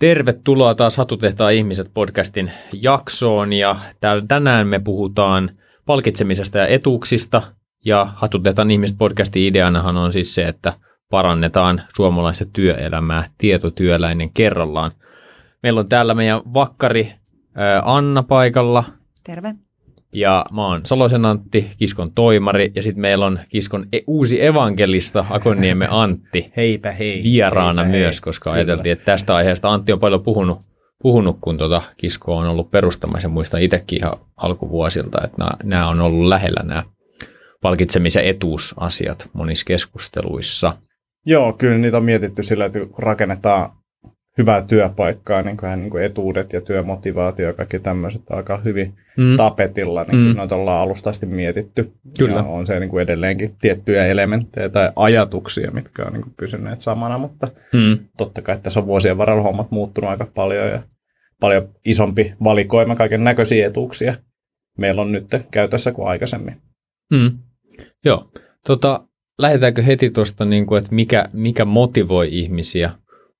Tervetuloa taas Hatutehtaan ihmiset podcastin jaksoon ja tänään me puhutaan palkitsemisesta ja etuuksista ja Hatutehtaan ihmiset podcastin ideanahan on siis se, että parannetaan suomalaista työelämää tietotyöläinen kerrallaan. Meillä on täällä meidän vakkari Anna paikalla. Terve. Ja mä oon Salosen Antti, Kiskon toimari, ja sitten meillä on Kiskon e- uusi evankelista, Akonniemme Antti. Heipä hei. Vieraana heipä myös, hei. koska ajateltiin, että tästä aiheesta Antti on paljon puhunut, puhunut kun tuota Kisko on ollut perustamassa, ja muistan itsekin ihan alkuvuosilta, että nämä, nämä on ollut lähellä nämä palkitsemis- ja etuusasiat monissa keskusteluissa. Joo, kyllä niitä on mietitty sillä, että kun rakennetaan hyvää työpaikkaa, niin kuin, niin kuin etuudet ja työmotivaatio ja kaikki tämmöiset alkaa hyvin mm. tapetilla, niin mm. noita ollaan alusta asti mietitty. Kyllä. Ja on se niin kuin edelleenkin tiettyjä elementtejä tai ajatuksia, mitkä on niin kuin pysyneet samana, mutta mm. totta kai tässä on vuosien varrella hommat muuttunut aika paljon ja paljon isompi valikoima kaiken näköisiä etuuksia meillä on nyt käytössä kuin aikaisemmin. Mm. Joo. Tota, lähdetäänkö heti tuosta, niin kuin, että mikä, mikä motivoi ihmisiä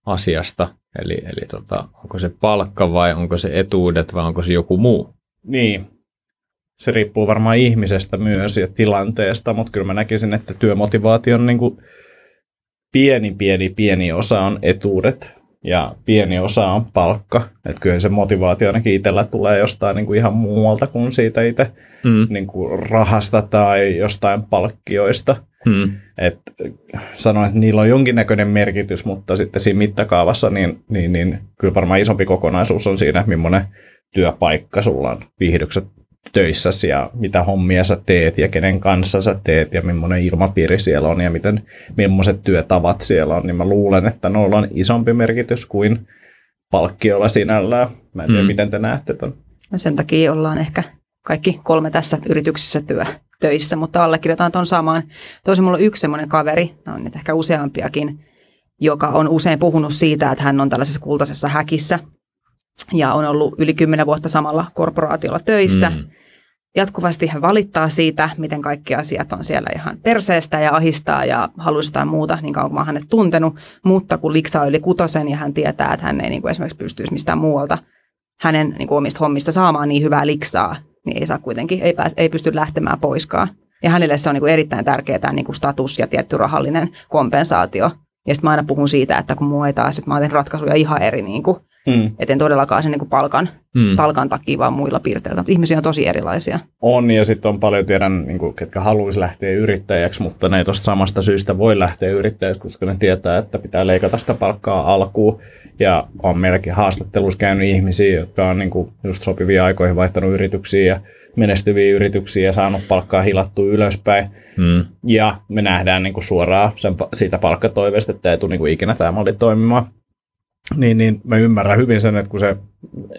asiasta? Eli, eli tota, onko se palkka vai onko se etuudet vai onko se joku muu? Niin, se riippuu varmaan ihmisestä myös ja tilanteesta, mutta kyllä mä näkisin, että työmotivaation niin kuin pieni, pieni, pieni osa on etuudet ja pieni osa on palkka. Että kyllä se motivaatio ainakin itsellä tulee jostain niin kuin ihan muualta kuin siitä itse mm. niin kuin rahasta tai jostain palkkioista. Hmm. Et sanoin, että niillä on jonkinnäköinen merkitys, mutta sitten siinä mittakaavassa niin, niin, niin kyllä varmaan isompi kokonaisuus on siinä, millainen työpaikka sulla on viihdykset töissäsi ja mitä hommia sä teet ja kenen kanssa sä teet ja millainen ilmapiiri siellä on ja miten, millaiset työtavat siellä on, niin mä luulen, että noilla on isompi merkitys kuin palkkiolla sinällään. Mä en tiedä, hmm. miten te näette ton. No sen takia ollaan ehkä kaikki kolme tässä yrityksessä työ, töissä, mutta allekirjoitan tuon samaan. Tosi mulla on yksi semmoinen kaveri, on nyt ehkä useampiakin, joka on usein puhunut siitä, että hän on tällaisessa kultaisessa häkissä ja on ollut yli kymmenen vuotta samalla korporaatiolla töissä. Mm. Jatkuvasti hän valittaa siitä, miten kaikki asiat on siellä ihan perseestä ja ahistaa ja haluaisi jotain muuta, niin kauan kuin mä hänet tuntenut. Mutta kun liksaa yli kutosen ja hän tietää, että hän ei niin kuin esimerkiksi pystyisi mistään muualta hänen niin kuin omista hommista saamaan niin hyvää liksaa, niin ei saa kuitenkin, ei, pääs, ei pysty lähtemään poiskaan. Ja hänelle se on niin kuin erittäin tärkeää niin kuin status ja tietty rahallinen kompensaatio. Ja sitten mä aina puhun siitä, että kun mua ei taas, että mä teen ratkaisuja ihan eri, niin kuin, mm. et en todellakaan sen niin kuin palkan, mm. palkan takia, vaan muilla piirteillä. Ihmisiä on tosi erilaisia. On, ja sitten on paljon tiedän, niin kuin, ketkä haluaisi lähteä yrittäjäksi, mutta ne ei tuosta samasta syystä voi lähteä yrittäjäksi, koska ne tietää, että pitää leikata sitä palkkaa alkuun. Ja on meilläkin haastattelussa käynyt ihmisiä, jotka on niin kuin, just sopivia aikoihin vaihtanut yrityksiä ja menestyviä yrityksiä ja saanut palkkaa hilattua ylöspäin. Hmm. Ja me nähdään niin kuin suoraan sen, siitä palkkatoiveesta, että ei tule niin kuin ikinä tämä malli toimimaan. Niin, niin mä ymmärrän hyvin sen, että kun se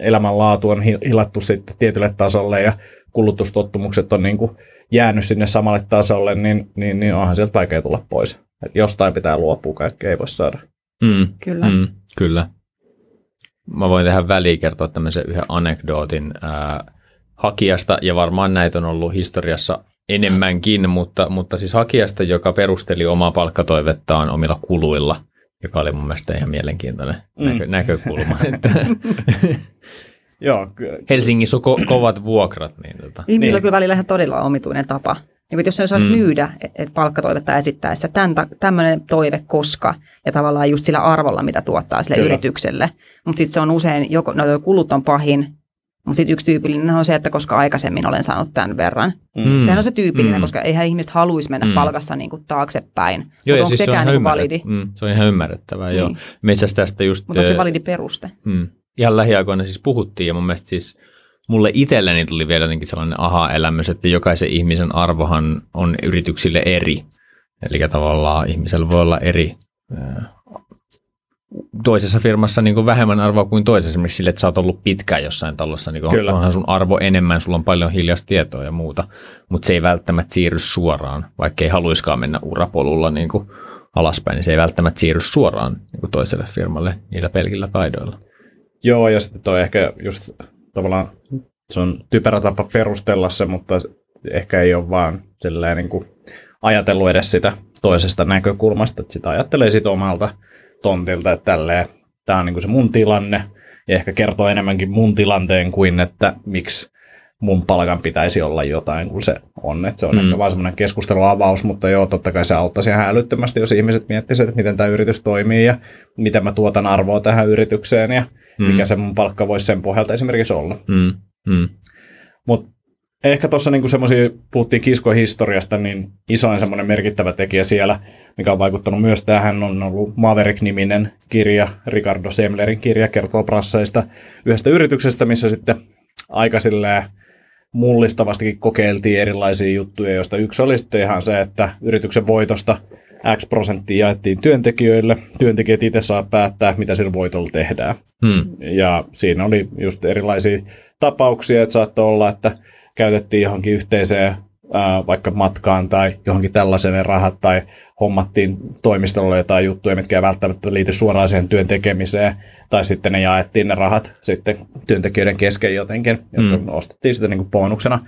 elämänlaatu on hilattu sitten tietylle tasolle ja kulutustottumukset on niin kuin jäänyt sinne samalle tasolle, niin, niin, niin onhan sieltä vaikea tulla pois. Et jostain pitää luopua, kaikkea ei voi saada. Mm. Kyllä. Mm. Kyllä. Mä voin tehdä väliin kertoa tämmöisen yhden anekdootin ää, hakijasta, ja varmaan näitä on ollut historiassa enemmänkin, mutta, mutta siis hakijasta, joka perusteli omaa palkkatoivettaan omilla kuluilla, joka oli mun mielestä ihan mielenkiintoinen mm. näkö, näkökulma. että Joo, Helsingissä on ko- kovat vuokrat. Niin tota. Ihmisillä niin. on kyllä välillä ihan todella omituinen tapa. Niin jos se saisi mm. myydä et palkkatoivetta esittäessä, tämmöinen toive koska, ja tavallaan just sillä arvolla, mitä tuottaa sille kyllä. yritykselle. Mutta sitten se on usein, joko no, kulut on pahin, mutta sitten yksi tyypillinen on se, että koska aikaisemmin olen saanut tämän verran. Mm. Sehän on se tyypillinen, mm. koska eihän ihmiset haluaisi mennä mm. palkassa niin kuin taaksepäin. Joo, ja onko siis sekään se on, niin validi? Mm, se on ihan ymmärrettävää, niin. joo. Metsäs tästä just... Mutta onko se validi peruste? Mm, ihan lähiaikoina siis puhuttiin, ja mun mielestä siis mulle itselleni tuli vielä jotenkin sellainen aha-elämys, että jokaisen ihmisen arvohan on yrityksille eri. Eli tavallaan ihmisellä voi olla eri toisessa firmassa niin kuin vähemmän arvoa kuin toisessa, esimerkiksi sille, että sä oot ollut pitkään jossain talossa, niin kuin onhan sun arvo enemmän, sulla on paljon hiljaista tietoa ja muuta, mutta se ei välttämättä siirry suoraan, vaikka ei haluiskaan mennä urapolulla niin kuin alaspäin, niin se ei välttämättä siirry suoraan niin kuin toiselle firmalle niillä pelkillä taidoilla. Joo, ja sitten toi ehkä just tavallaan, se on typerä tapa perustella se, mutta ehkä ei ole vaan niin kuin ajatellut edes sitä toisesta näkökulmasta, että sitä ajattelee sit omalta tontilta, että tälleen tämä on niin kuin se mun tilanne, ja ehkä kertoo enemmänkin mun tilanteen kuin, että miksi mun palkan pitäisi olla jotain kuin se on. Että se on mm. ehkä vaan semmoinen keskusteluavaus, mutta joo, totta kai se auttaisi ihan älyttömästi, jos ihmiset miettisivät, että miten tämä yritys toimii ja miten mä tuotan arvoa tähän yritykseen ja mm. mikä se mun palkka voisi sen pohjalta esimerkiksi olla. Mm. Mm. Mutta ehkä tuossa niinku semmoisia, puhuttiin kiskohistoriasta, niin isoin semmoinen merkittävä tekijä siellä, mikä on vaikuttanut myös tähän, on ollut Maverick-niminen kirja, Ricardo Semlerin kirja, kertoo prasseista yhdestä yrityksestä, missä sitten aika silleen mullistavastikin kokeiltiin erilaisia juttuja, joista yksi oli sitten ihan se, että yrityksen voitosta X prosenttia jaettiin työntekijöille. Työntekijät itse saa päättää, mitä sillä voitolla tehdään. Hmm. Ja siinä oli just erilaisia tapauksia, että saattoi olla, että käytettiin johonkin yhteiseen ää, vaikka matkaan tai johonkin tällaiseen rahat tai hommattiin toimistolle jotain juttuja, mitkä ei välttämättä liity suoraan siihen työn tekemiseen, tai sitten ne jaettiin ne rahat sitten työntekijöiden kesken jotenkin, jotka mm. ostettiin sitten niin kuin bonuksena.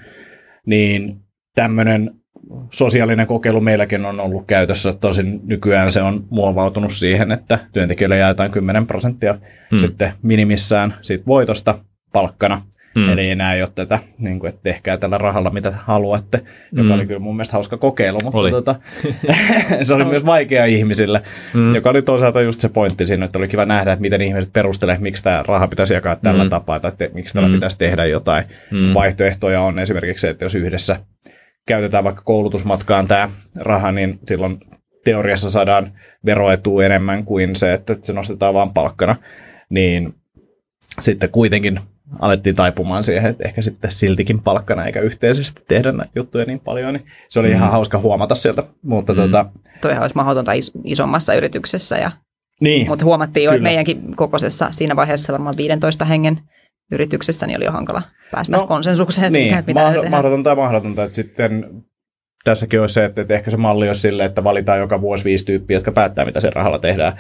Niin tämmöinen sosiaalinen kokeilu meilläkin on ollut käytössä, tosin nykyään se on muovautunut siihen, että työntekijöille jaetaan 10 prosenttia mm. sitten minimissään siitä voitosta palkkana, Mm. Eli enää ei ole tätä, niin kuin, että tehkää tällä rahalla mitä haluatte, mm. joka oli kyllä mun mielestä hauska kokeilu, mutta oli. Tota, se oli myös vaikea ihmisille, mm. joka oli toisaalta just se pointti siinä, että oli kiva nähdä, että miten ihmiset perustelevat, miksi tämä raha pitäisi jakaa tällä mm. tapaa, tai te, miksi tällä mm. pitäisi tehdä jotain. Mm. Vaihtoehtoja on esimerkiksi se, että jos yhdessä käytetään vaikka koulutusmatkaan tämä raha, niin silloin teoriassa saadaan veroetua enemmän kuin se, että se nostetaan vain palkkana, niin sitten kuitenkin alettiin taipumaan siihen, että ehkä sitten siltikin palkkana eikä yhteisesti tehdä näitä juttuja niin paljon, niin se oli mm. ihan hauska huomata sieltä. Mutta mm. tota, Toihan olisi mahdotonta is- isommassa yrityksessä, ja, niin, mutta huomattiin jo, että meidänkin kokoisessa siinä vaiheessa varmaan 15 hengen yrityksessä niin oli jo hankala päästä no, konsensukseen niin, siitä, mitä mahd- mahdotonta ja mahdotonta, että sitten tässäkin olisi se, että, että ehkä se malli olisi sille, että valitaan joka vuosi viisi tyyppiä, jotka päättää, mitä sen rahalla tehdään,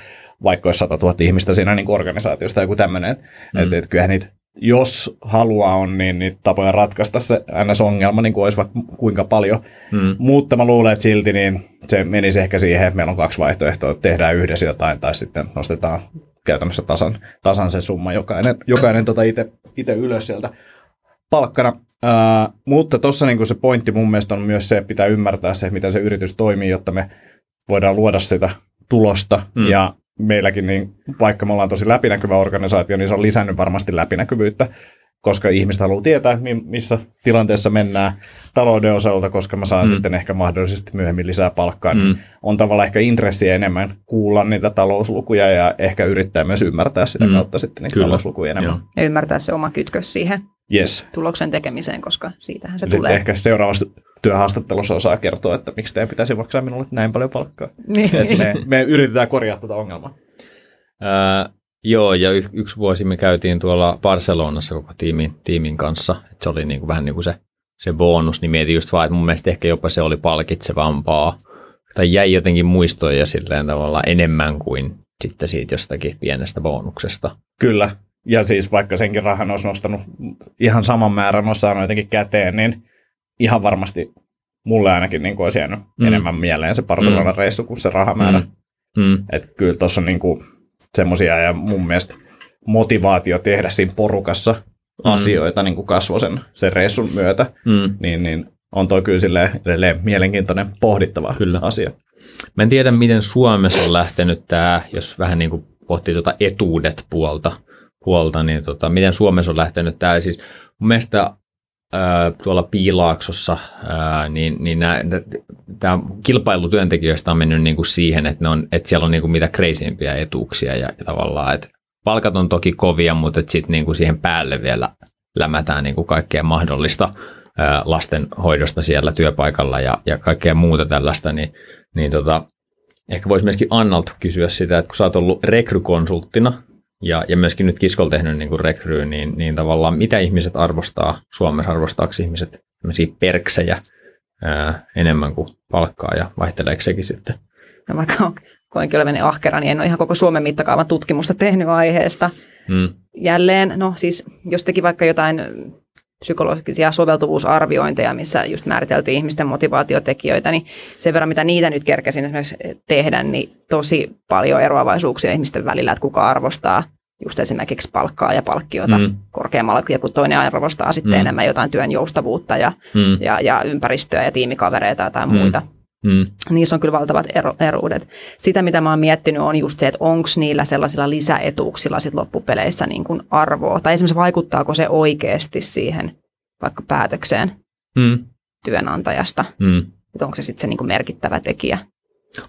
vaikka olisi 100 000 ihmistä siinä niin organisaatiosta tai joku tämmöinen. Mm. Että, että kyllähän niitä jos halua on, niin niitä tapoja ratkaista se NS-ongelma, niin kuin olisi vaikka kuinka paljon. Hmm. Mutta mä luulen, että silti niin se menisi ehkä siihen, että meillä on kaksi vaihtoehtoa, että tehdään yhdessä jotain tai sitten nostetaan käytännössä tasan, tasan se summa jokainen, jokainen tota itse ylös sieltä palkkana. Uh, mutta tuossa niin se pointti mun mielestä on myös se, että pitää ymmärtää se, miten se yritys toimii, jotta me voidaan luoda sitä tulosta mm. ja meilläkin, niin vaikka me ollaan tosi läpinäkyvä organisaatio, niin se on lisännyt varmasti läpinäkyvyyttä, koska ihmiset haluaa tietää, missä tilanteessa mennään talouden osalta, koska mä saan mm. sitten ehkä mahdollisesti myöhemmin lisää palkkaa, niin mm. niin on tavallaan ehkä intressiä enemmän kuulla niitä talouslukuja ja ehkä yrittää myös ymmärtää sitä mm. kautta sitten niitä Kyllä. talouslukuja enemmän. Joo. Ja ymmärtää se oma kytkös siihen yes. tuloksen tekemiseen, koska siitähän se sitten tulee. ehkä seuraavassa työhaastattelussa osaa kertoa, että miksi teidän pitäisi maksaa minulle näin paljon palkkaa. Niin. me, me yritetään korjaa tätä ongelmaa. Ää, joo, ja y- yksi vuosi me käytiin tuolla Barcelonassa koko tiimin, tiimin kanssa. Et se oli niinku vähän niin kuin se, se bonus, niin mietin just vaan, että mun mielestä ehkä jopa se oli palkitsevampaa. Tai jäi jotenkin muistoja silleen tavallaan enemmän kuin sitten siitä jostakin pienestä bonuksesta. Kyllä, ja siis vaikka senkin rahan olisi nostanut ihan saman määrän, olisi saanut jotenkin käteen, niin ihan varmasti mulle ainakin niin olisi jäänyt mm. enemmän mieleen se Barcelonan mm. reissu kuin se rahamäärä. Mm. Mm. Että kyllä tuossa on niin kuin semmoisia ja mun mielestä motivaatio tehdä siinä porukassa mm. asioita niin kuin kasvoi sen, sen reissun myötä, mm. niin, niin on toi kyllä silleen edelleen mielenkiintoinen pohdittava kyllä. asia. Mä en tiedä, miten Suomessa on lähtenyt tämä, jos vähän niin kuin pohtii tuota etuudet puolta, puolta niin tota, miten Suomessa on lähtenyt tämä. Siis mun mielestä tuolla Piilaaksossa, niin, niin tämä kilpailu työntekijöistä on mennyt niin kuin siihen, että, ne on, että siellä on niin kuin mitä kreisimpiä etuuksia ja, ja tavallaan, että palkat on toki kovia, mutta sitten niin kuin siihen päälle vielä lämätään niin kuin kaikkea mahdollista ää, lastenhoidosta siellä työpaikalla ja, ja kaikkea muuta tällaista, niin, niin tota, ehkä voisi myöskin Annalta kysyä sitä, että kun sä oot ollut rekrykonsulttina ja, ja myöskin nyt Kiskol tehnyt niin rekryy, niin, niin tavallaan mitä ihmiset arvostaa, Suomessa arvostaako ihmiset perksejä ää, enemmän kuin palkkaa ja vaihteleeko sekin sitten? No vaikka koenkin olevani ahkera, niin en ole ihan koko Suomen mittakaavan tutkimusta tehnyt aiheesta. Hmm. Jälleen, no siis jos teki vaikka jotain psykologisia soveltuvuusarviointeja, missä just määriteltiin ihmisten motivaatiotekijöitä, niin sen verran mitä niitä nyt kerkesin esimerkiksi tehdä, niin tosi paljon eroavaisuuksia ihmisten välillä, että kuka arvostaa just esimerkiksi palkkaa ja palkkiota mm. korkeammalla, kun toinen arvostaa sitten mm. enemmän jotain työn joustavuutta ja, mm. ja, ja ympäristöä ja tiimikavereita tai mm. muita. Mm. Niissä on kyllä valtavat ero, eruudet. Sitä, mitä mä oon miettinyt, on just se, että onko niillä sellaisilla lisäetuuksilla sit loppupeleissä niin kuin arvoa. Tai esimerkiksi vaikuttaako se oikeasti siihen vaikka päätökseen mm. työnantajasta. Mm. Että onko se sitten se niin kuin merkittävä tekijä.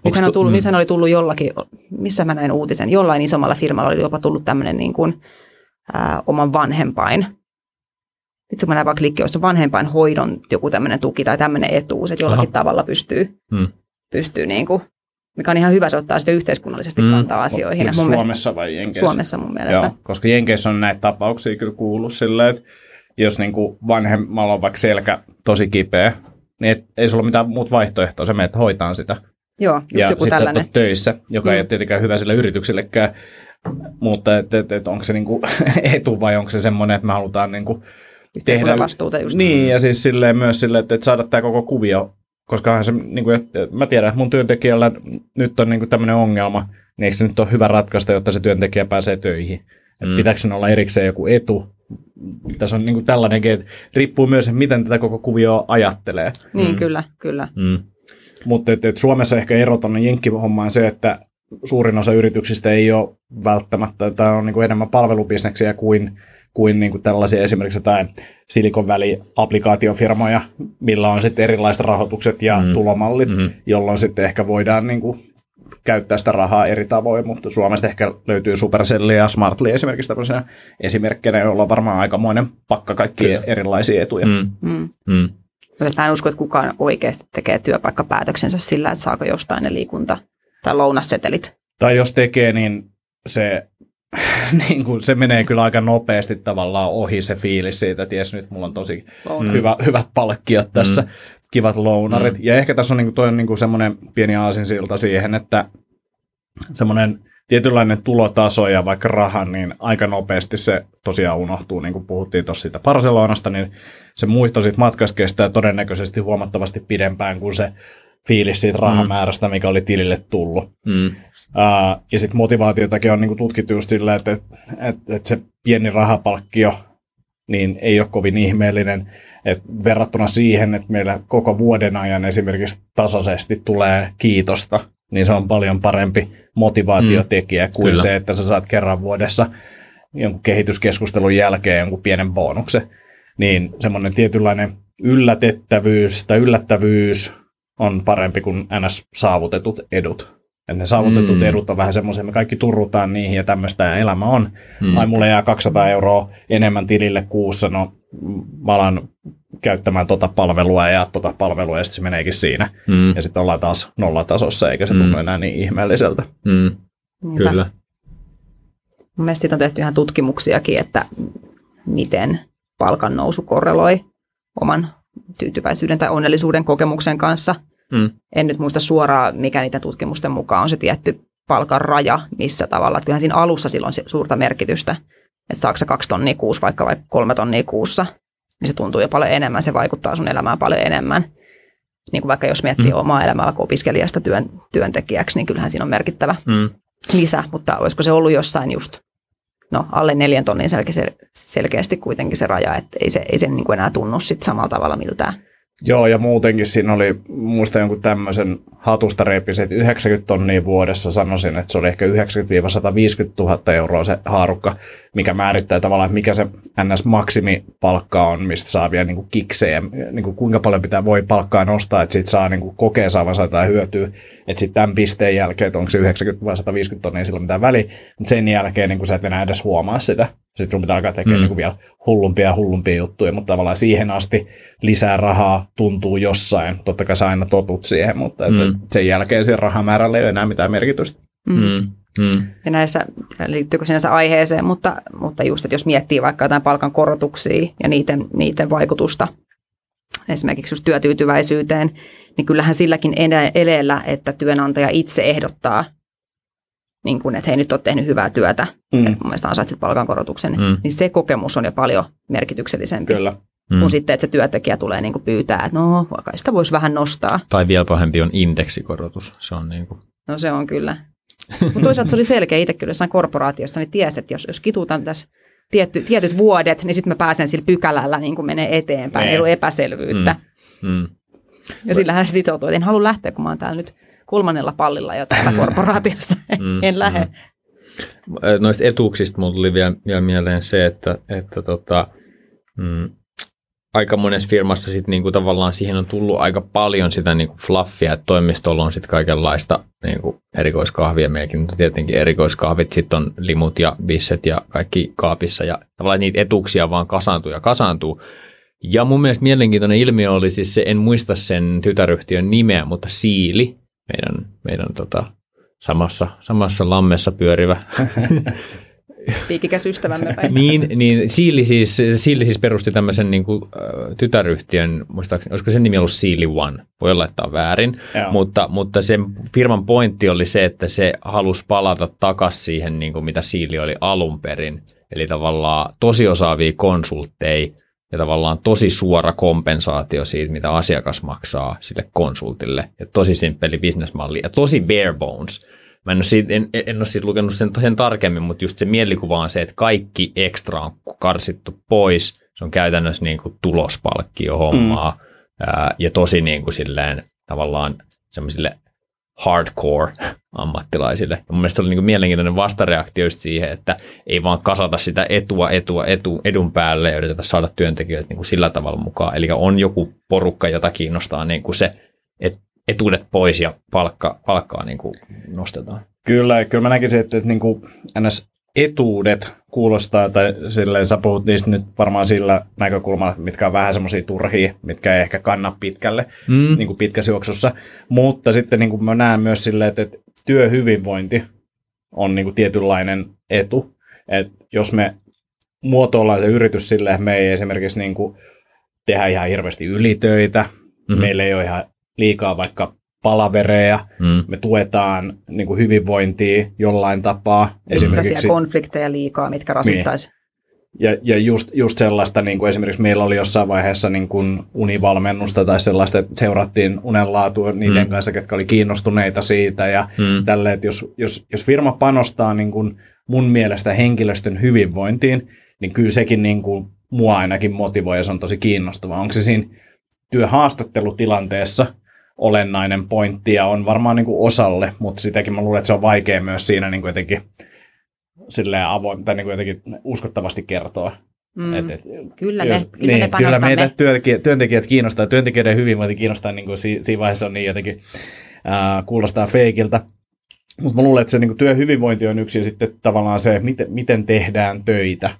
Nythän, on tullut, mm. nythän oli tullut jollakin, missä mä näin uutisen, jollain isommalla firmalla oli jopa tullut tämmöinen niin kuin, ää, oman vanhempain itse kun mä näen vaikka klikki, jossa vanhempain hoidon joku tämmöinen tuki tai tämmöinen etuus, että jollakin Aha. tavalla pystyy, hmm. pystyy niin kuin, mikä on ihan hyvä, se ottaa sitten yhteiskunnallisesti hmm. kantaa asioihin. Mun Suomessa vai Jenkeissä? Suomessa mun mielestä. Joo, koska Jenkeissä on näitä tapauksia kyllä kuullut silleen, että jos niin kuin vanhemmalla on vaikka selkä tosi kipeä, niin et, ei sulla ole mitään muuta vaihtoehtoa, sä menet hoitaan sitä. Joo, just ja joku tällainen. Ja töissä, joka mm. ei ole tietenkään hyvä sille yrityksellekään, mutta et, et, et onko se niinku etu vai onko se semmoinen, että me halutaan niinku tehdä. vastuuta just. Niin, ja siis silleen myös silleen, että, että saada tämä koko kuvio, koska se, niin kuin, että mä tiedän, että mun työntekijällä nyt on niin kuin tämmöinen ongelma, niin eikö se nyt ole hyvä ratkaista, jotta se työntekijä pääsee töihin? Mm. pitääkö sen olla erikseen joku etu? Tässä on niin kuin tällainenkin, että riippuu myös, että miten tätä koko kuvioa ajattelee. Niin, mm. kyllä, kyllä. Mm. Mutta et, et Suomessa ehkä ero tuonne jenkkihommaan se, että suurin osa yrityksistä ei ole välttämättä, tämä on niin kuin enemmän palvelubisneksiä kuin kuin, niin kuin tällaisia esimerkiksi jotain Silicon Valley-applikaatiofirmoja, millä on sitten erilaiset rahoitukset ja mm. tulomallit, mm. jolloin sitten ehkä voidaan niin kuin käyttää sitä rahaa eri tavoin, mutta Suomesta ehkä löytyy Supercell ja Smartly esimerkiksi tämmöisenä esimerkkinä, joilla on varmaan aikamoinen pakka kaikkia Kyllä. erilaisia etuja. Mm. Mm. Mm. Mä en usko, että kukaan oikeasti tekee työpaikkapäätöksensä sillä, että saako jostain ne liikunta- tai lounassetelit. Tai jos tekee, niin se niin kuin se menee kyllä aika nopeasti tavallaan ohi se fiilis siitä, että jes, nyt mulla on tosi hyvä, hyvät palkkiot tässä, mm. kivat lounarit. Mm. Ja ehkä tässä on, niin kuin, toi on niin kuin semmoinen pieni aasinsilta siihen, että semmoinen tietynlainen tulotaso ja vaikka raha, niin aika nopeasti se tosiaan unohtuu, niin kuin puhuttiin tuossa siitä Barcelonasta, niin se muisto siitä matkasta kestää todennäköisesti huomattavasti pidempään kuin se fiilis siitä rahamäärästä, mikä oli tilille tullut. Mm. Uh, ja sitten motivaatiotakin on niinku tutkittu just sillä, että, että, että, että se pieni rahapalkkio niin ei ole kovin ihmeellinen. Et verrattuna siihen, että meillä koko vuoden ajan esimerkiksi tasaisesti tulee kiitosta, niin se on paljon parempi motivaatiotekijä mm, kuin kyllä. se, että sä saat kerran vuodessa jonkun kehityskeskustelun jälkeen jonkun pienen bonuksen. Niin semmoinen tietynlainen yllätettävyys tai yllättävyys on parempi kuin ns. saavutetut edut. Ja ne saavutetut mm. edut on vähän semmoisia, me kaikki turrutaan niihin ja tämmöistä elämä on. Mm. Ai mulle jää 200 euroa enemmän tilille kuussa, no mä alan käyttämään tota palvelua ja tota palvelua ja sitten se meneekin siinä. Mm. Ja sitten ollaan taas nollatasossa eikä se mm. tunnu enää niin ihmeelliseltä. Mm. Kyllä. Mun mielestä siitä on tehty ihan tutkimuksiakin, että miten palkan nousu korreloi oman tyytyväisyyden tai onnellisuuden kokemuksen kanssa – Mm. En nyt muista suoraan, mikä niiden tutkimusten mukaan on se tietty palkan raja, missä tavalla. Että kyllähän siinä alussa silloin suurta merkitystä, että saako se kaksi tonnia kuussa vaikka vai kolme tonnia kuussa, niin se tuntuu jo paljon enemmän, se vaikuttaa sun elämään paljon enemmän. Niin kuin vaikka jos miettii mm. omaa elämää vaikka opiskelijasta työn, työntekijäksi, niin kyllähän siinä on merkittävä mm. lisä, mutta olisiko se ollut jossain just no, alle neljän tonnin selke- selkeästi kuitenkin se raja, että ei se, ei se niin kuin enää tunnu sit samalla tavalla miltään. Joo, ja muutenkin siinä oli, muista jonkun tämmöisen hatusta repisi, että 90 tonnia vuodessa sanoisin, että se oli ehkä 90-150 000 euroa se haarukka, mikä määrittää tavallaan, että mikä se NS-maksimipalkka on, mistä saa vielä niin kuin kiksejä, niin kuin kuinka paljon pitää voi palkkaa nostaa, että siitä saa niin kuin kokea saavansa jotain hyötyä, että sitten tämän pisteen jälkeen, että onko se 90 vai 150 tonnia, ei sillä mitään väliä, mutta sen jälkeen niin kuin sä et enää edes huomaa sitä. Sitten sun pitää alkaa tekemään mm. niin kuin vielä hullumpia ja hullumpia juttuja, mutta tavallaan siihen asti lisää rahaa tuntuu jossain. Totta kai sä aina totut siihen, mutta mm. että sen jälkeen sen rahamäärällä ei ole enää mitään merkitystä. Mm. Mm. Mm. Ja näissä, liittyykö sinänsä aiheeseen, mutta, mutta just, että jos miettii vaikka jotain palkankorotuksia ja niiden, niiden vaikutusta esimerkiksi just työtyytyväisyyteen, niin kyllähän silläkin eleellä, että työnantaja itse ehdottaa niin kuin, että hei nyt olet tehnyt hyvää työtä, mm. että mun mielestä ansaitsit palkankorotuksen, mm. niin se kokemus on jo paljon merkityksellisempi. Kyllä. mm. kun sitten, että se työntekijä tulee niin kuin pyytää, että no, vaikka sitä voisi vähän nostaa. Tai vielä pahempi on indeksikorotus. Se on niin kuin... No se on kyllä. Mutta toisaalta se oli selkeä itse kyllä jossain korporaatiossa, niin tiesi, että jos, jos kituutan tässä tietty, tietyt vuodet, niin sitten mä pääsen sillä pykälällä niin kuin menee eteenpäin. Ei niin. ollut epäselvyyttä. Mm. Mm. Ja sillähän se sitoutui, että en halua lähteä, kun mä oon täällä nyt kolmannella pallilla jo täällä mm. korporaatiossa. Mm. en lähde. Mm. Noista etuuksista mulla tuli vielä, vielä mieleen se, että, että tota, mm, aika monessa firmassa sit niinku tavallaan siihen on tullut aika paljon sitä niinku fluffia, että toimistolla on sitten kaikenlaista niinku erikoiskahvia, meilläkin nyt tietenkin erikoiskahvit, sitten on limut ja bisset ja kaikki kaapissa ja tavallaan niitä etuuksia vaan kasaantuu ja kasaantuu. Ja mun mielestä mielenkiintoinen ilmiö oli siis se, en muista sen tytäryhtiön nimeä, mutta Siili, meidän, meidän tota, samassa, samassa lammessa pyörivä piikikäs ystävämme niin, niin Siili, siis, Siili siis perusti tämmöisen niin kuin, äh, tytäryhtiön, muistaakseni, olisiko sen nimi ollut Siili One, voi olla, että on väärin, mutta, mutta sen firman pointti oli se, että se halusi palata takaisin siihen, niin kuin mitä Siili oli alun perin, eli tavallaan tosi osaavia konsultteja, ja tavallaan tosi suora kompensaatio siitä, mitä asiakas maksaa sille konsultille. Ja tosi simppeli bisnesmalli ja tosi bare bones. Mä en ole siitä, en, en ole siitä lukenut sen, sen tarkemmin, mutta just se mielikuva on se, että kaikki ekstra on karsittu pois. Se on käytännössä niin kuin tulospalkkio hommaa mm. ää, ja tosi niin kuin silleen tavallaan semmoisille hardcore ammattilaisille. Ja mun mielestä oli niin kuin mielenkiintoinen vastareaktio just siihen, että ei vaan kasata sitä etua, etua, etu, edun päälle ja yritetä saada työntekijöitä niin kuin sillä tavalla mukaan. Eli on joku porukka, jota kiinnostaa niin kuin se, että etuudet pois ja palkka, palkkaa niin kuin nostetaan. Kyllä, kyllä mä näkisin, että, että niin kuin ns. etuudet kuulostaa, tai silleen sä puhut niistä nyt varmaan sillä näkökulmalla, mitkä on vähän semmoisia turhia, mitkä ei ehkä kanna pitkälle, mm. niin kuin pitkässä juoksussa. Mutta sitten niin kuin mä näen myös silleen, että, että työhyvinvointi on niin kuin tietynlainen etu. Että jos me muotoillaan se yritys silleen, että me ei esimerkiksi niin kuin tehdä ihan hirveästi ylitöitä, mm-hmm. meillä ei ole ihan liikaa vaikka palavereja, mm. me tuetaan niin kuin hyvinvointia jollain tapaa. Esimerkiksi konflikteja liikaa, mitkä rasittaisi. Niin. Ja, ja just, just sellaista, niin kuin esimerkiksi meillä oli jossain vaiheessa niin kuin univalmennusta tai sellaista, että seurattiin unenlaatua niiden mm. kanssa, ketkä oli kiinnostuneita siitä. Ja mm. tälle, että jos, jos, jos firma panostaa niin kuin mun mielestä henkilöstön hyvinvointiin, niin kyllä sekin niin kuin mua ainakin motivoi ja se on tosi kiinnostavaa. Onko se siinä työhaastattelutilanteessa, olennainen pointti ja on varmaan niin kuin osalle, mutta sitäkin mä luulen, että se on vaikea myös siinä niin kuin jotenkin silleen avoin, tai niin kuin jotenkin uskottavasti kertoa. Mm. Et, et, kyllä me, jos, kyllä niin, me Kyllä meitä työntekijät, työntekijät kiinnostaa, työntekijöiden hyvinvointi kiinnostaa, niin kuin si, siinä vaiheessa on niin jotenkin, äh, kuulostaa feikiltä. Mutta mä luulen, että se niin kuin työhyvinvointi on yksi ja sitten tavallaan se, miten, miten tehdään töitä.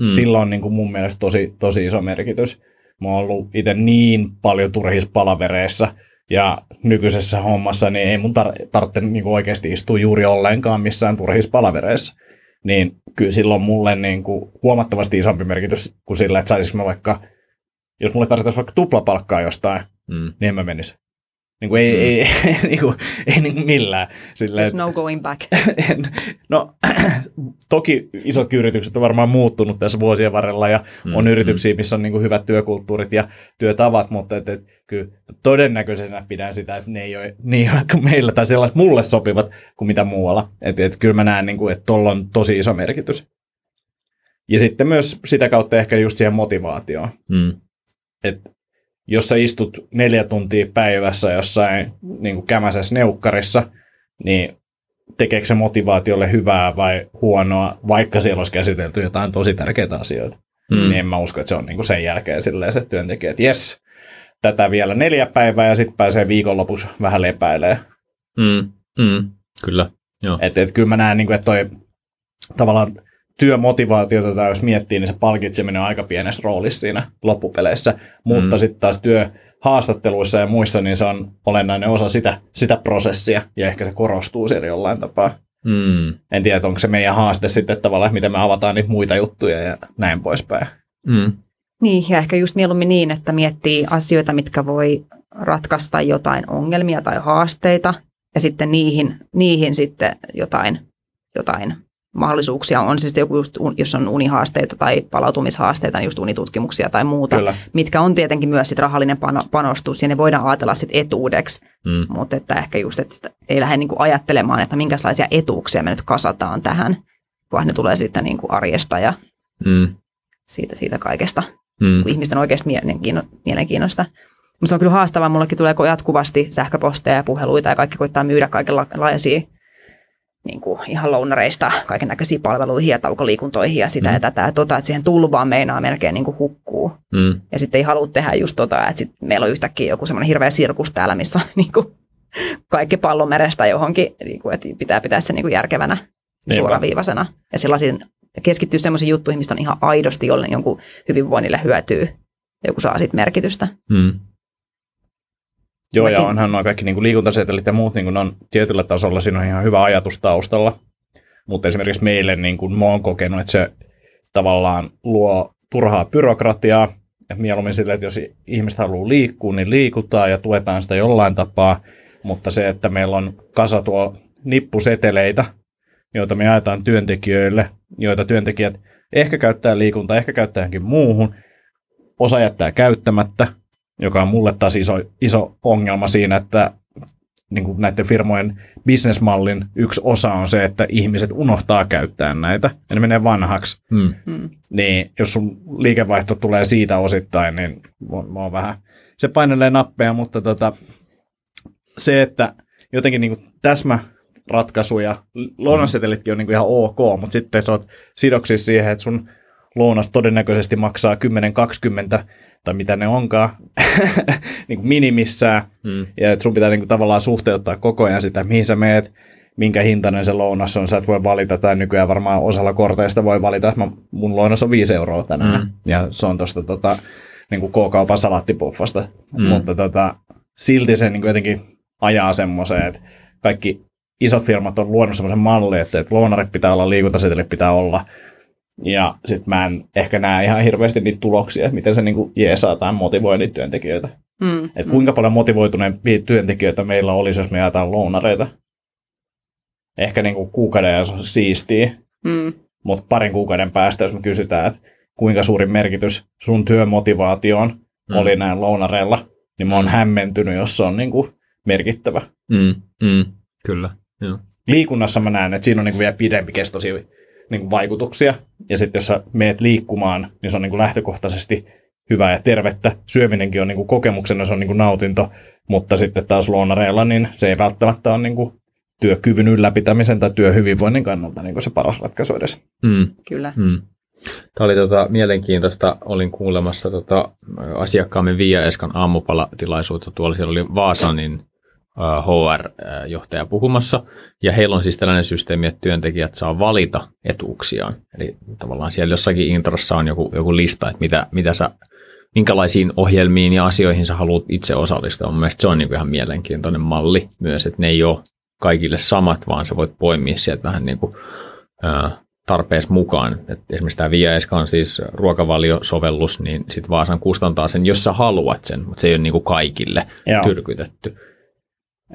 Mm. Sillä on niin kuin mun mielestä tosi, tosi iso merkitys. Mä oon ollut itse niin paljon turhissa palavereissa, ja nykyisessä hommassa niin ei mun tar- tarvitse niin oikeasti istua juuri ollenkaan missään turhissa palavereissa. Niin kyllä silloin mulle niin kuin huomattavasti isompi merkitys kuin sillä, että saisinko mä vaikka, jos mulle tarvittaisiin vaikka tuplapalkkaa jostain, mm. niin en mä menisi. Niin kuin ei, mm. ei, ei, niin kuin, ei niin kuin millään. Silleen, There's no going back. no, toki isot yritykset on varmaan muuttunut tässä vuosien varrella ja mm, on yrityksiä, mm. missä on niin kuin hyvät työkulttuurit ja työtavat, mutta et, et, kyllä todennäköisenä pidän sitä, että ne ei ole niin hyvät kuin meillä tai sellaiset mulle sopivat kuin mitä muualla. Et, et, kyllä mä näen, niin kuin, että tuolla on tosi iso merkitys. Ja sitten myös sitä kautta ehkä just siihen motivaatioon. Mm. Että jos sä istut neljä tuntia päivässä jossain niin kuin kämäsessä neukkarissa, niin tekeekö se motivaatiolle hyvää vai huonoa, vaikka siellä olisi käsitelty jotain tosi tärkeitä asioita. Hmm. Niin en mä usko, että se on niin kuin sen jälkeen silleen se työntekijä, että jes, tätä vielä neljä päivää ja sitten pääsee viikonlopussa vähän lepäilee. Hmm. Hmm. Kyllä, joo. Et, et, kyllä mä näen, niin kuin, että toi tavallaan työmotivaatiota tai jos miettii, niin se palkitseminen on aika pienessä roolissa siinä loppupeleissä, mutta mm. sitten taas työ haastatteluissa ja muissa, niin se on olennainen osa sitä, sitä prosessia ja ehkä se korostuu siellä jollain tapaa. Mm. En tiedä, onko se meidän haaste sitten tavallaan, miten me avataan niitä muita juttuja ja näin poispäin. Mm. Niin, ja ehkä just mieluummin niin, että miettii asioita, mitkä voi ratkaista jotain ongelmia tai haasteita, ja sitten niihin, niihin sitten jotain, jotain mahdollisuuksia. On se sitten joku, just, jos on unihaasteita tai palautumishaasteita, niin just unitutkimuksia tai muuta, Kyllä. mitkä on tietenkin myös sit rahallinen pano- panostus ja ne voidaan ajatella sit etuudeksi, Mm. mutta että ehkä just, että ei lähde niinku ajattelemaan, että minkälaisia etuuksia me nyt kasataan tähän, vaan ne tulee siitä niinku arjesta ja Mm. siitä, siitä kaikesta Mm. ihmisten oikeasta mielenkiinno- mielenkiinnosta. Mutta se on kyllä haastavaa. Mullekin tulee jatkuvasti sähköposteja ja puheluita ja kaikki koittaa myydä kaikenlaisia niin kuin ihan lounareista kaiken näköisiä palveluihin ja taukoliikuntoihin ja sitä Mm. ja tätä ja tota, että siihen tulvaan meinaa melkein niin kuin hukkuu. Mm. Ja sitten ei halua tehdä just tota, että sit meillä on yhtäkkiä joku semmoinen hirveä sirkus täällä, missä on niin kuin kaikki pallomerestä johonkin, niin kuin, että pitää pitää se niin kuin järkevänä Niinpä. suoraviivaisena. Ja sellaisiin, ja keskittyä semmoisiin juttuihin, mistä on ihan aidosti jolle jonkun hyvinvoinnille hyötyy. Ja joku saa siitä merkitystä. Mm. Joo, ja Mäkin- onhan nuo kaikki niin kuin liikuntasetelit ja muut, niin kuin on tietyllä tasolla, siinä on ihan hyvä ajatus taustalla. Mutta esimerkiksi meille, niin kuin mä oon kokenut, että se tavallaan luo turhaa byrokratiaa. Et mieluummin sille, että jos ihmiset haluaa liikkua, niin liikutaan ja tuetaan sitä jollain tapaa. Mutta se, että meillä on kasa tuo nippuseteleitä, joita me jaetaan työntekijöille, joita työntekijät ehkä käyttää liikuntaa, ehkä käyttää johonkin muuhun, osa jättää käyttämättä, joka on mulle taas iso, iso ongelma siinä, että niin kuin näiden firmojen bisnesmallin yksi osa on se, että ihmiset unohtaa käyttää näitä ja ne menee vanhaksi. Mm. Mm. Niin jos sun liikevaihto tulee siitä osittain, niin mä oon vähän, se painelee nappeja, mutta tota, se, että jotenkin niin kuin täsmäratkaisuja, lounasetelitkin on niin kuin ihan ok, mutta sitten sä oot sidoksissa siihen, että sun lounas todennäköisesti maksaa 10-20 tai mitä ne onkaan, niin kuin minimissään, Mm. ja että sun pitää niin kuin tavallaan suhteuttaa koko ajan sitä, mihin sä meet, minkä hintainen se lounas on. Sä et voi valita, tai nykyään varmaan osalla korteista voi valita, että mä, mun lounas on 5 euroa tänään. Mm. Ja se on tuosta tota, niin kuin K-kaupan salattipuffasta. Mm. Mm. Mutta tota, silti se niin kuin jotenkin ajaa semmoiseen, että kaikki isot firmat on luonut semmoisen mallin, että, että lounarit pitää olla, liikuntasetelit pitää olla. Ja sitten mä en ehkä näe ihan hirveästi niitä tuloksia, että miten se niin jeesaa tai motivoi niitä työntekijöitä. Mm. Että kuinka paljon motivoituneempia työntekijöitä meillä olisi, jos me jaetaan lounareita. Ehkä niin kuin kuukauden ajan on siistiä, Mm. mutta parin kuukauden päästä, jos me kysytään, että kuinka suuri merkitys sun työmotivaatioon Mm. mm. oli näin lounareilla, niin mä oon Mm. hämmentynyt, jos se on niin kuin merkittävä. Mm. Mm. Kyllä. Joo. Liikunnassa mä näen, että siinä on niin kuin vielä pidempikestoisia niin kuin vaikutuksia. Ja sitten jos sä meet liikkumaan, niin se on niin kuin lähtökohtaisesti hyvää ja tervettä. Syöminenkin on niin kuin kokemuksena, se on niin kuin nautinto, mutta sitten taas luonareilla, niin se ei välttämättä ole niin kuin työkyvyn ylläpitämisen tai työhyvinvoinnin kannalta niin kuin se paras ratkaisu edes. Mm. Kyllä. Mm. Tämä oli tota, mielenkiintoista. Olin kuulemassa tota, asiakkaamme Via Eskan aamupalatilaisuutta. Tuolla siellä oli Vaasanin HR-johtaja puhumassa. Ja heillä on siis tällainen systeemi, että työntekijät saa valita etuuksiaan. Eli tavallaan siellä jossakin introssa on joku, joku lista, että mitä, mitä sä, minkälaisiin ohjelmiin ja asioihin sä haluat itse osallistua. Mun mielestä se on niin ihan mielenkiintoinen malli myös, että ne ei ole kaikille samat, vaan sä voit poimia sieltä vähän niin kuin, ää, tarpeessa mukaan. Et esimerkiksi tämä Viaeska on siis ruokavaliosovellus, niin sitten Vaasan kustantaa sen, jos sä haluat sen, mutta se ei ole niin kuin kaikille Joo. tyrkytetty.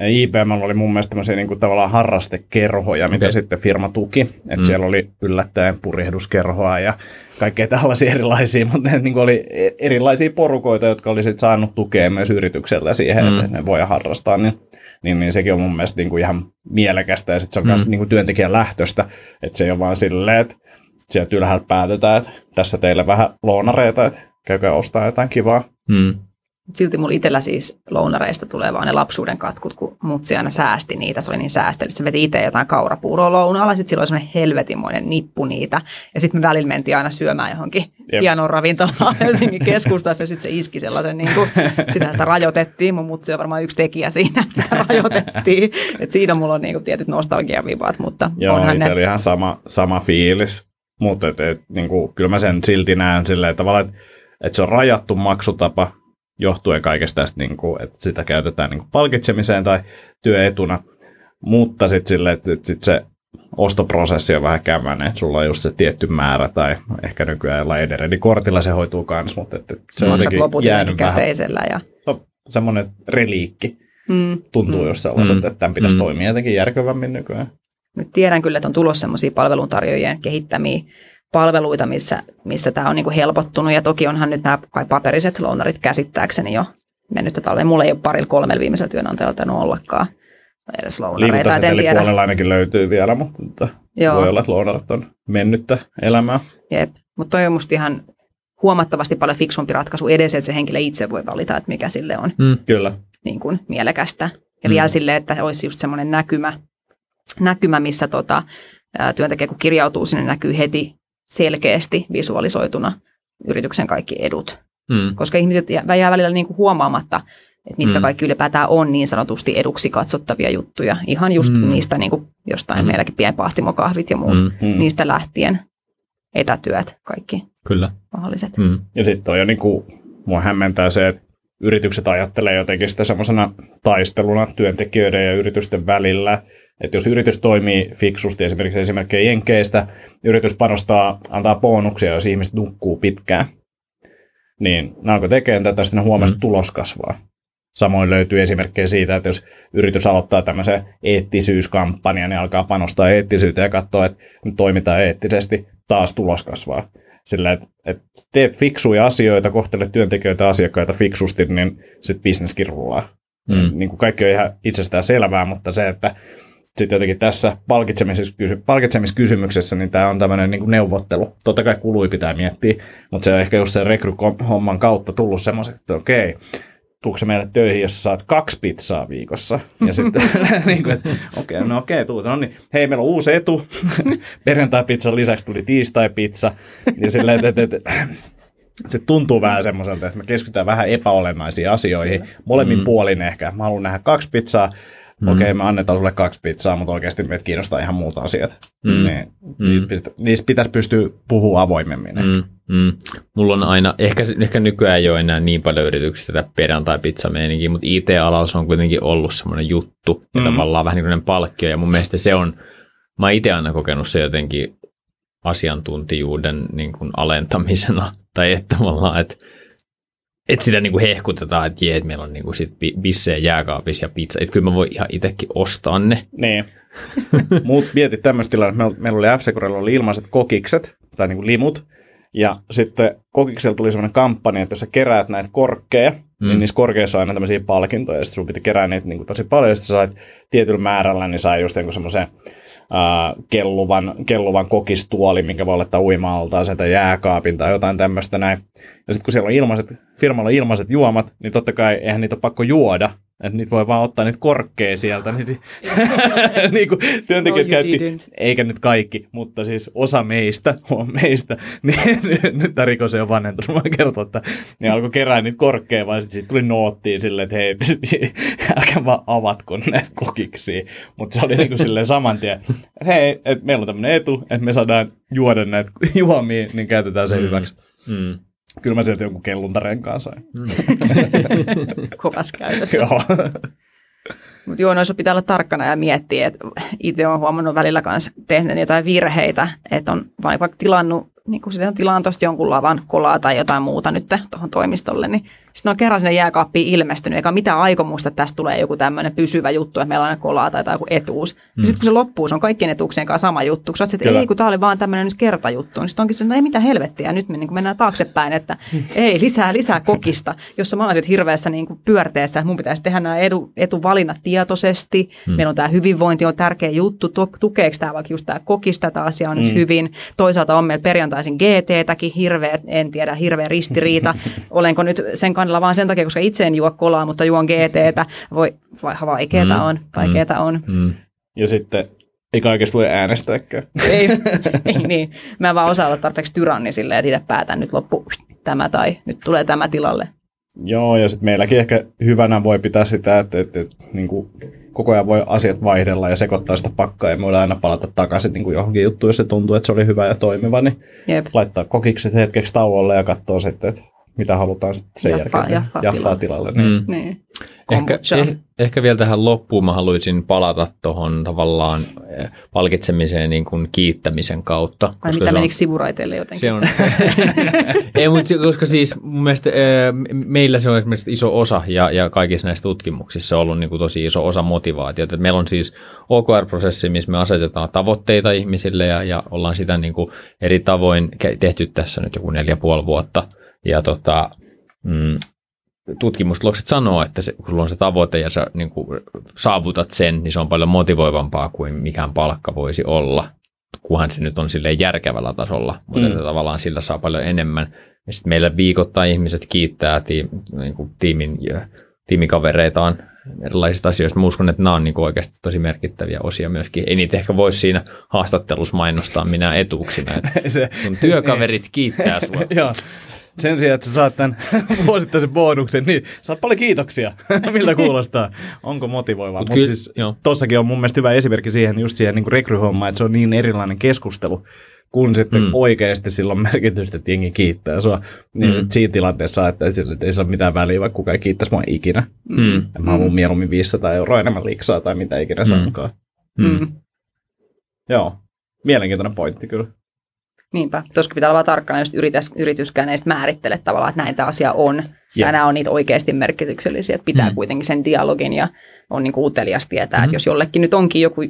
IBM oli mun mielestä tämmöisiä niin kuin tavallaan harrastekerhoja, mitä Okei. sitten firma tuki. Että Mm. siellä oli yllättäen purjehduskerhoa ja kaikkea tällaisia erilaisia, mutta ne niin kuin oli e- erilaisia porukoita, jotka oli sitten saanut tukea myös yritykseltä siihen, mm. että ne voi harrastaa. Niin, niin, niin sekin on mun mielestä niin kuin ihan mielekästä ja sitten se on Mm. myös niin kuin työntekijän lähtöstä, että se ei ole vaan silleen, että sieltä ylhäältä päätetään, että tässä teille vähän loonareita, että käykää ostaa jotain kivaa. Mm. Silti mulla itsellä siis lounareista tulee vaan ne lapsuuden katkut, kun mutsi aina säästi niitä. Se oli niin säästeli. Se veti itse jotain kaurapuuroa lounaalla. Sitten sillä oli semmoinen helvetimoinen nippu niitä. Ja sitten me välillä mentiin aina syömään johonkin Jep. hienoon ravintolaan Helsingin keskustassa. Ja sitten se iski sellaisen, niin kuin, sitä sitä rajoitettiin. Mun mutsi on varmaan yksi tekijä siinä, että sitä rajoitettiin. Et siinä mulla on niin kuin tietyt nostalgiavivat, mutta Joo, onhan ne. oli ihan sama, sama fiilis. Mutta et, et, niin kuin, kyllä mä sen silti näen silleen tavallaan, että et se on rajattu maksutapa johtuen kaikesta tästä, niin kuin, että sitä käytetään niin kuin palkitsemiseen tai työetuna. Mutta sitten silleen, että et sit se ostoprosessi on vähän kämäinen, että sulla on just se tietty määrä tai ehkä nykyään jollain Ederedi-kortilla se hoituu kanssa, mutta et, et se on Maksat jotenkin jäänyt vähän käteisellä. Ja, no, semmoinen reliikki mm, tuntuu Mm. mm. just sellaiselta, Mm. että tämän pitäisi Mm. toimia jotenkin järkevämmin nykyään. Nyt tiedän kyllä, että on tulossa sellaisia palveluntarjoajien kehittämiä palveluita, missä, missä tämä on niin kuin helpottunut. Ja toki onhan nyt nämä kai paperiset lounarit käsittääkseni jo mennyt talveen. Mulla ei ole parilla kolmella viimeisellä työnantajalla tainnut ollakaan edes lounareita. Puolella ainakin löytyy vielä, mutta Joo. voi olla, että lounarit on mennyttä elämää. Jep, mutta toi on musta ihan huomattavasti paljon fiksumpi ratkaisu edes, että se henkilö itse voi valita, että mikä sille on mm. Kyllä. Niin kuin mielekästä. Ja mm. vielä sille, että olisi just semmoinen näkymä, näkymä missä tota, työntekijä kun kirjautuu sinne, näkyy heti selkeästi visualisoituna yrityksen kaikki edut. Mm. Koska ihmiset jää välillä niin kuin huomaamatta, että mitkä mm. kaikki ylipäätään on niin sanotusti eduksi katsottavia juttuja. Ihan just mm. niistä niin kuin jostain mm. meilläkin pienpahtimokahvit ja muut, mm. mm. niistä lähtien etätyöt, kaikki Kyllä. mahdolliset. Mm. Ja sitten on jo niin kuin, mua hämmentää se, että yritykset ajattelee jotenkin sitä semmoisena taisteluna työntekijöiden ja yritysten välillä, että jos yritys toimii fiksusti, esimerkiksi esimerkkejä Jenkeistä, yritys panostaa, antaa bonuksia, jos ihmiset nukkuu pitkään, niin ne alkoi tekemään tätä, sitten huomasi, mm. tulos kasvaa. Samoin löytyy esimerkkejä siitä, että jos yritys aloittaa tämmöisen eettisyyskampanjan, niin alkaa panostaa eettisyyteen ja katsoa, että toimitaan eettisesti, taas tulos kasvaa. Sillä, että, että teet fiksuja asioita, kohtelet työntekijöitä asiakkaita fiksusti, niin sitten bisneskin rullaa. Mm. Niin kuin kaikki on ihan itsestään selvää, mutta se, että sitten jotenkin tässä palkitsemiskysymyksessä, niin tämä on tämmöinen niin neuvottelu. Totta kai kului pitää miettiä, mutta se on ehkä just sen rekryhomman kautta tullut semmoiseksi, että okei, tuukse meille töihin, jos saat kaksi pizzaa viikossa. Ja sitten, niin kuin, että okei, okay, no okei, okay, tuut. No niin, hei, meillä on uusi etu. Perjantai-pizzan lisäksi tuli tiistai-pizza. Ja silleen, että, että, että se tuntuu vähän semmoiselta, että me keskitytään vähän epäolennaisiin asioihin. Molemmin mm. puolin ehkä. Mä haluan nähdä kaksi pizzaa, Mm. Okei, okay, me annetaan sulle kaksi pizzaa, mutta oikeasti meitä kiinnostaa ihan muut asiat. Mm. Niin, mm. Niistä pitäisi pystyä puhua avoimemmin. Mm. Mm. Mulla on aina, ehkä, ehkä nykyään ei ole enää niin paljon yrityksiä tätä perjantai-pizza mutta IT-alalla on kuitenkin ollut semmoinen juttu, ja mm. tavallaan vähän niin kuin palkkio, ja mun mielestä se on, mä itse aina kokenut se jotenkin asiantuntijuuden niin kuin alentamisena, tai että tavallaan, että että sitä niinku hehkutetaan, että jee, että meillä on niinku sit bissejä jääkaapissa ja pizza. Että kyllä mä voin ihan itsekin ostaa ne. Niin. Muut mietit tämmöistä tilannetta. Meillä, meillä oli f oli ilmaiset kokikset, tai niinku limut. Ja sitten kokiksella tuli semmoinen kampanja, että jos sä keräät näitä korkkeja, niin mm. niin niissä korkeissa on aina tämmöisiä palkintoja, ja sitten sun piti kerää niitä niin kuin tosi paljon, ja sitten sä sait tietyllä määrällä, niin sai just semmoisen uh, kelluvan, kelluvan kokistuoli, minkä voi laittaa uima sieltä jääkaapin tai jotain tämmöistä näin. Ja sitten kun siellä on ilmaiset, firmalla on ilmaiset juomat, niin totta kai eihän niitä ole pakko juoda, että niitä voi vaan ottaa niitä korkkeja sieltä. Niin, niin kuin työntekijät no, käytti, didn't. eikä nyt kaikki, mutta siis osa meistä, on meistä, niin nyt tämä rikos ei ole vanhentunut, mä kertoa, että ne alkoi kerää niitä korkkeja, vaan sitten siitä tuli noottiin silleen, että hei, älkää vaan avatko näitä kokiksi. Mutta se oli niin kuin silleen saman tien, että hei, että meillä on tämmöinen etu, että me saadaan juoda näitä juomia, niin käytetään se mm. hyväksi. Mm. Kyllä mä sieltä jonkun kelluntareen sain. Mm. Kovas käytössä. Joo. Mutta joo, noissa pitää olla tarkkana ja miettiä, että itse olen huomannut välillä kanssa tehnyt jotain virheitä, että on vaikka tilannut niin kun sitten on tilannut tuosta jonkun lavan kolaa tai jotain muuta nyt tuohon toimistolle, niin sitten on kerran sinne jääkaappiin ilmestynyt, eikä mitään aikomusta, että tästä tulee joku tämmöinen pysyvä juttu, että meillä on aina kolaa tai joku etuus. Mm. sitten kun se loppuu, se on kaikkien etuuksien kanssa sama juttu. Kun sä että ei, kun tämä oli vaan tämmöinen nyt kertajuttu, niin sitten onkin se, no ei mitään helvettiä, nyt me niin mennään taaksepäin, että ei, lisää, lisää kokista, jossa mä olisin hirveässä niin kuin pyörteessä, että mun pitäisi tehdä nämä edu, etuvalinnat tietoisesti. Mm. Meillä on tämä hyvinvointi on tärkeä juttu, tukeeko tämä vaikka just tämä kokista tämä asia on mm. nyt hyvin. Toisaalta on meillä perjantaisin GT-täkin hirveä, en tiedä, hirveä ristiriita. Olenko nyt sen kannalla vaan sen takia, koska itse en juo kolaa, mutta juon GTtä. Voi, vaikeeta mm. on, vaikeeta mm. on. Mm. Ja sitten ei kaikesta voi äänestääkään. Ei, ei niin. Mä en vaan osaa olla tarpeeksi tyranni silleen, että itse päätän nyt loppu tämä tai nyt tulee tämä tilalle. Joo, ja sitten meilläkin ehkä hyvänä voi pitää sitä, että, että, että niin kuin koko ajan voi asiat vaihdella ja sekoittaa sitä pakkaa, ja me voidaan aina palata takaisin niin kuin johonkin juttuun, jos se tuntuu, että se oli hyvä ja toimiva, niin Jep. laittaa kokikset hetkeksi tauolle ja katsoa sitten, että mitä halutaan sitten sen Jaffaa- jälkeen. jaffaa Jaffaa tilalle. tilalle. Niin. Mm. Niin. Ehkä, eh, ehkä vielä tähän loppuun mä haluaisin palata tuohon tavallaan eh, palkitsemiseen niin kuin kiittämisen kautta. Vai koska mitä menikö sivuraiteille jotenkin? Se on se. Ei, mutta koska siis mun mielestä eh, meillä se on esimerkiksi iso osa ja, ja kaikissa näissä tutkimuksissa on ollut niin kuin tosi iso osa motivaatiota. Et meillä on siis OKR-prosessi, missä me asetetaan tavoitteita ihmisille ja, ja ollaan sitä niin kuin eri tavoin tehty tässä nyt joku neljä puoli vuotta. Ja tota, mm, tutkimustulokset sanoo, että se, kun sulla on se tavoite ja sä niin kuin saavutat sen, niin se on paljon motivoivampaa kuin mikään palkka voisi olla, kunhan se nyt on silleen järkevällä tasolla, mutta Mm. tavallaan sillä saa paljon enemmän. Ja sitten meillä viikoittain ihmiset kiittää tiim, niin kuin tiimin, tiimikavereitaan erilaisista asioista. Mä uskon, että nämä on niin kuin oikeasti tosi merkittäviä osia myöskin. Ei niitä ehkä voisi siinä haastattelussa mainostaa minä etuuksina. Että Se, sun työkaverit kiittää sua. Joo. Sen sijaan, että sä saat tämän vuosittaisen bonuksen, niin saat paljon kiitoksia. Miltä kuulostaa? Onko motivoivaa? Mut Mutta kyllä- siis tossakin on mun mielestä hyvä esimerkki siihen, just siihen niin rekryhommaan, että se on niin erilainen keskustelu, kun sitten mm. Oikeasti silloin merkitystä, että jengi kiittää sua. Niin mm. Sitten siinä tilanteessa, että sillä ei saa mitään väliä, vaikka kukaan ei kiittäisi mua ikinä. Mm. Ja Mä haluan mieluummin 500 euroa enemmän liksaa tai mitä ikinä Mm. saankaan. Mm. Mm. Joo, mielenkiintoinen pointti kyllä. Niinpä. Tuossa pitää olla vaan tarkkana, jos yritys, yrityskään ei sit määrittele tavallaan, että näin tämä asia on. Ja nämä on niitä oikeasti merkityksellisiä, että pitää Mm. kuitenkin sen dialogin ja on niin utelias tietää, Mhm. että jos jollekin nyt onkin joku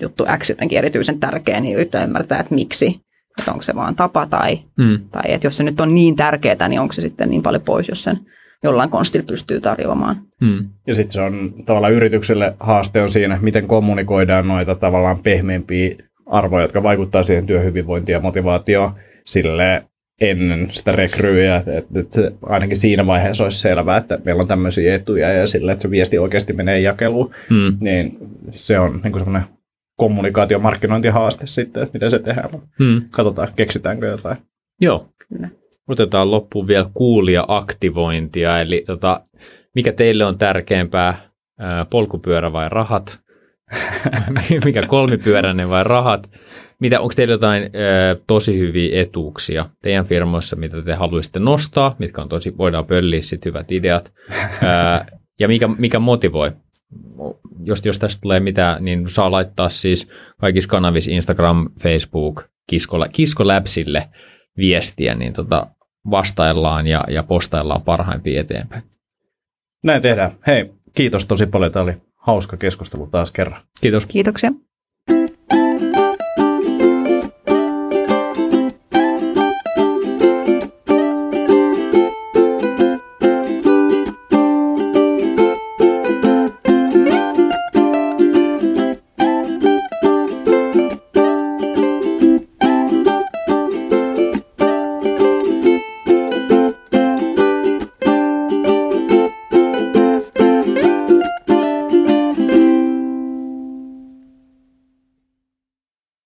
juttu X jotenkin erityisen tärkeä, niin yrittää ymmärtää, että miksi. Että onko se vaan tapa tai, Mm. tai että jos se nyt on niin tärkeää, niin onko se sitten niin paljon pois, jos sen jollain konstilla pystyy tarjoamaan. Mm. Ja sitten se on tavallaan yritykselle haaste on siinä, miten kommunikoidaan noita tavallaan pehmeämpiä arvoja, jotka vaikuttaa siihen työhyvinvointiin ja motivaatioon sille ennen sitä rekryä, että, että, ainakin siinä vaiheessa olisi selvää, että meillä on tämmöisiä etuja ja sille, että se viesti oikeasti menee jakeluun, Mm. niin se on niin semmoinen kommunikaatio- markkinointihaaste sitten, että miten se tehdään. Mm. Katsotaan, keksitäänkö jotain. Joo. Kyllä. Otetaan loppuun vielä kuulija-aktivointia, eli tota, mikä teille on tärkeämpää, ää, polkupyörä vai rahat? mikä kolmipyöräinen vai rahat? Mitä, onko teillä jotain ää, tosi hyviä etuuksia teidän firmoissa, mitä te haluaisitte nostaa, mitkä on tosi, voidaan pölliä sit hyvät ideat, ää, ja mikä, mikä motivoi? Jos, jos tästä tulee mitään, niin saa laittaa siis kaikissa kanavissa Instagram, Facebook, Kisko, Kisko Labsille viestiä, niin tota, vastaillaan ja, ja postaillaan parhaimpia eteenpäin. Näin tehdään. Hei, kiitos tosi paljon. Tämä oli hauska keskustelu taas kerran. Kiitos. Kiitoksia.